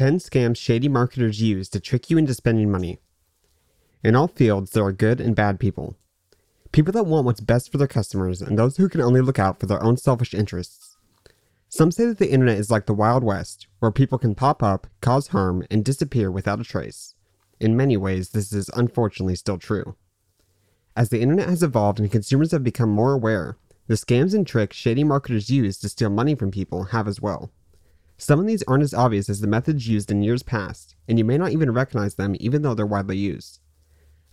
10 scams shady marketers use to trick you into spending money. In all fields, there are good and bad people. People that want what's best for their customers and those who can only look out for their own selfish interests. Some say that the internet is like the Wild West, where people can pop up, cause harm, and disappear without a trace. In many ways, this is unfortunately still true. As the internet has evolved and consumers have become more aware, the scams and tricks shady marketers use to steal money from people have as well. Some of these aren't as obvious as the methods used in years past, and you may not even recognize them even though they're widely used.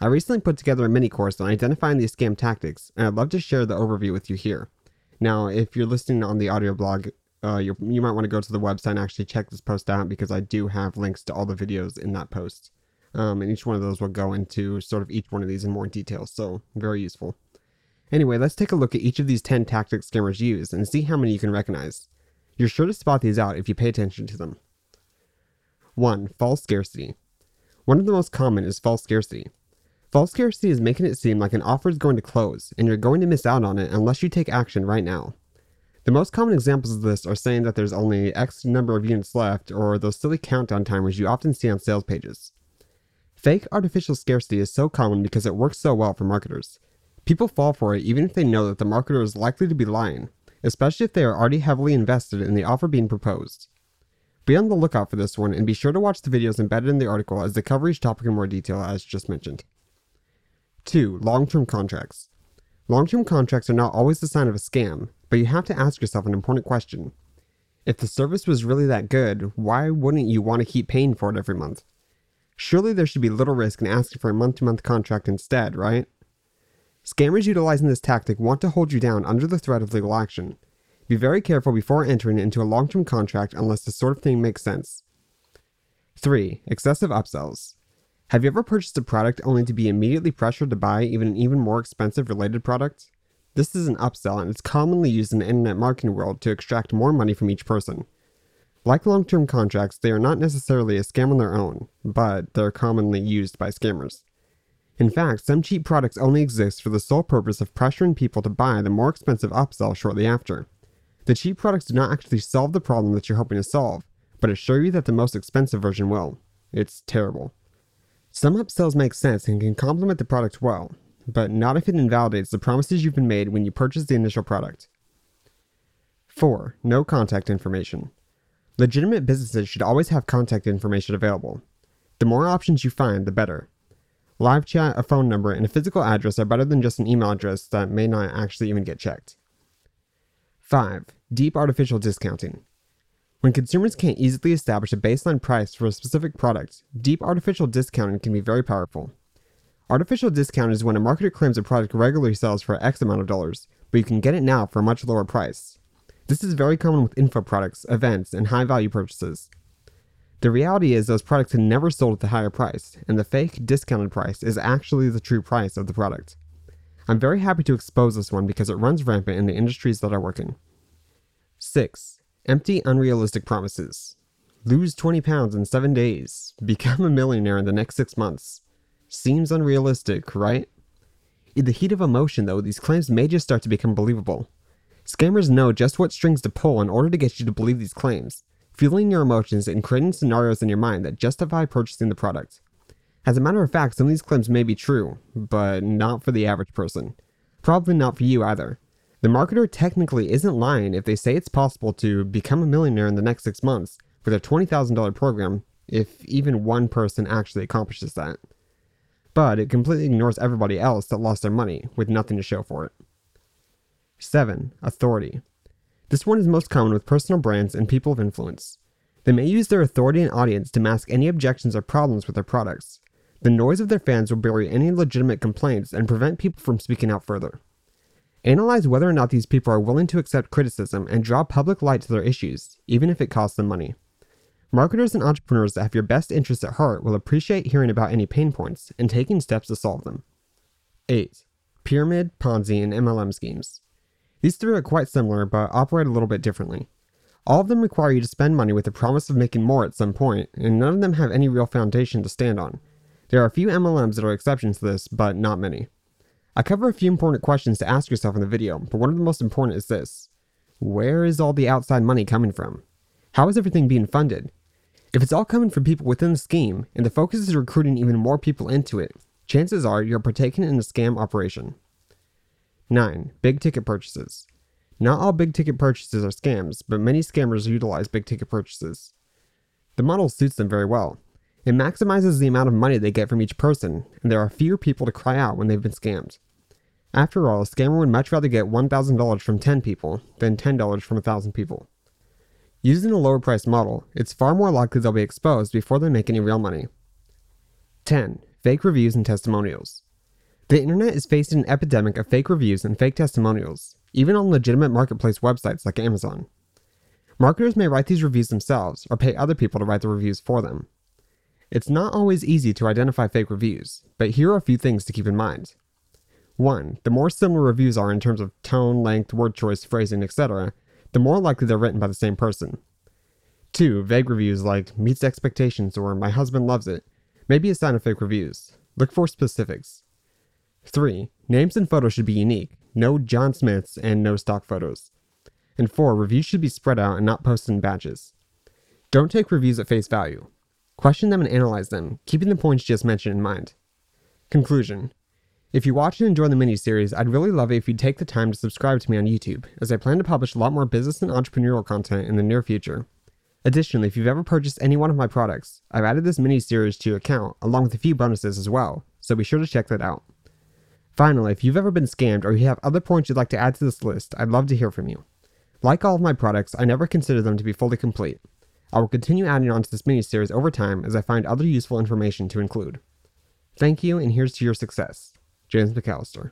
I recently put together a mini course on identifying these scam tactics, and I'd love to share the overview with you here. Now, if you're listening on the audio blog, uh, you might want to go to the website and actually check this post out because I do have links to all the videos in that post. Um, and each one of those will go into sort of each one of these in more detail, so very useful. Anyway, let's take a look at each of these 10 tactics scammers use and see how many you can recognize. You're sure to spot these out if you pay attention to them. 1. False scarcity. One of the most common is false scarcity. False scarcity is making it seem like an offer is going to close, and you're going to miss out on it unless you take action right now. The most common examples of this are saying that there's only X number of units left, or those silly countdown timers you often see on sales pages. Fake artificial scarcity is so common because it works so well for marketers. People fall for it even if they know that the marketer is likely to be lying, especially if they are already heavily invested in the offer being proposed. Be on the lookout for this one and be sure to watch the videos embedded in the article as they cover each topic in more detail as just mentioned. 2. Long term contracts. Long term contracts are not always the sign of a scam, but you have to ask yourself an important question. If the service was really that good, why wouldn't you want to keep paying for it every month? Surely there should be little risk in asking for a month to month contract instead, right? Scammers utilizing this tactic want to hold you down under the threat of legal action. Be very careful before entering into a long term contract unless this sort of thing makes sense. 3. Excessive upsells. Have you ever purchased a product only to be immediately pressured to buy even an even more expensive related product? This is an upsell and it's commonly used in the internet marketing world to extract more money from each person. Like long term contracts, they are not necessarily a scam on their own, but they're commonly used by scammers. In fact, some cheap products only exist for the sole purpose of pressuring people to buy the more expensive upsell shortly after. The cheap products do not actually solve the problem that you're hoping to solve, but assure you that the most expensive version will. It's terrible. Some upsells make sense and can complement the product well, but not if it invalidates the promises you've been made when you purchase the initial product. 4. No contact information. Legitimate businesses should always have contact information available. The more options you find, the better. Live chat, a phone number, and a physical address are better than just an email address that may not actually even get checked. 5. Deep artificial discounting. When consumers can't easily establish a baseline price for a specific product, deep artificial discounting can be very powerful. Artificial discount is when a marketer claims a product regularly sells for X amount of dollars, but you can get it now for a much lower price. This is very common with info products, events, and high value purchases. The reality is those products are never sold at the higher price, and the fake discounted price is actually the true price of the product. I'm very happy to expose this one because it runs rampant in the industries that are working. 6. Empty, unrealistic promises. Lose 20 pounds in 7 days. Become a millionaire in the next 6 months. Seems unrealistic, right? In the heat of emotion, though, these claims may just start to become believable. Scammers know just what strings to pull in order to get you to believe these claims, fueling your emotions and creating scenarios in your mind that justify purchasing the product. As a matter of fact, some of these claims may be true, but not for the average person. Probably not for you either. The marketer technically isn't lying if they say it's possible to become a millionaire in the next six months with a $20,000 program if even one person actually accomplishes that. But it completely ignores everybody else that lost their money with nothing to show for it. 7. Authority. This one is most common with personal brands and people of influence. They may use their authority and audience to mask any objections or problems with their products. The noise of their fans will bury any legitimate complaints and prevent people from speaking out further. Analyze whether or not these people are willing to accept criticism and draw public light to their issues, even if it costs them money. Marketers and entrepreneurs that have your best interests at heart will appreciate hearing about any pain points and taking steps to solve them. 8. Pyramid, Ponzi, and MLM schemes. These three are quite similar but operate a little bit differently. All of them require you to spend money with the promise of making more at some point, and none of them have any real foundation to stand on. There are a few MLMs that are exceptions to this, but not many. I cover a few important questions to ask yourself in the video, but one of the most important is this. Where is all the outside money coming from? How is everything being funded? If it's all coming from people within the scheme, and the focus is recruiting even more people into it, chances are you're partaking in a scam operation. 9. Big ticket purchases. Not all big ticket purchases are scams, but many scammers utilize big ticket purchases. The model suits them very well. It maximizes the amount of money they get from each person, and there are fewer people to cry out when they've been scammed. After all, a scammer would much rather get $1,000 from 10 people than $10 from 1,000 people. Using a lower price model, it's far more likely they'll be exposed before they make any real money. 10. Fake reviews and testimonials. The internet is facing an epidemic of fake reviews and fake testimonials, even on legitimate marketplace websites like Amazon. Marketers may write these reviews themselves or pay other people to write the reviews for them. It's not always easy to identify fake reviews, but here are a few things to keep in mind. 1. The more similar reviews are in terms of tone, length, word choice, phrasing, etc., the more likely they're written by the same person. 2. Vague reviews like meets expectations or my husband loves it may be a sign of fake reviews. Look for specifics. 3. Names and photos should be unique, no John Smiths and no stock photos. And 4. Reviews should be spread out and not posted in batches. Don't take reviews at face value. Question them and analyze them, keeping the points just mentioned in mind. Conclusion if you watch and enjoy the mini-series, I'd really love it if you'd take the time to subscribe to me on YouTube, as I plan to publish a lot more business and entrepreneurial content in the near future. Additionally, if you've ever purchased any one of my products, I've added this mini-series to your account, along with a few bonuses as well, so be sure to check that out. Finally, if you've ever been scammed or you have other points you'd like to add to this list, I'd love to hear from you. Like all of my products, I never consider them to be fully complete. I will continue adding on to this mini-series over time as I find other useful information to include. Thank you, and here's to your success. James McAllister.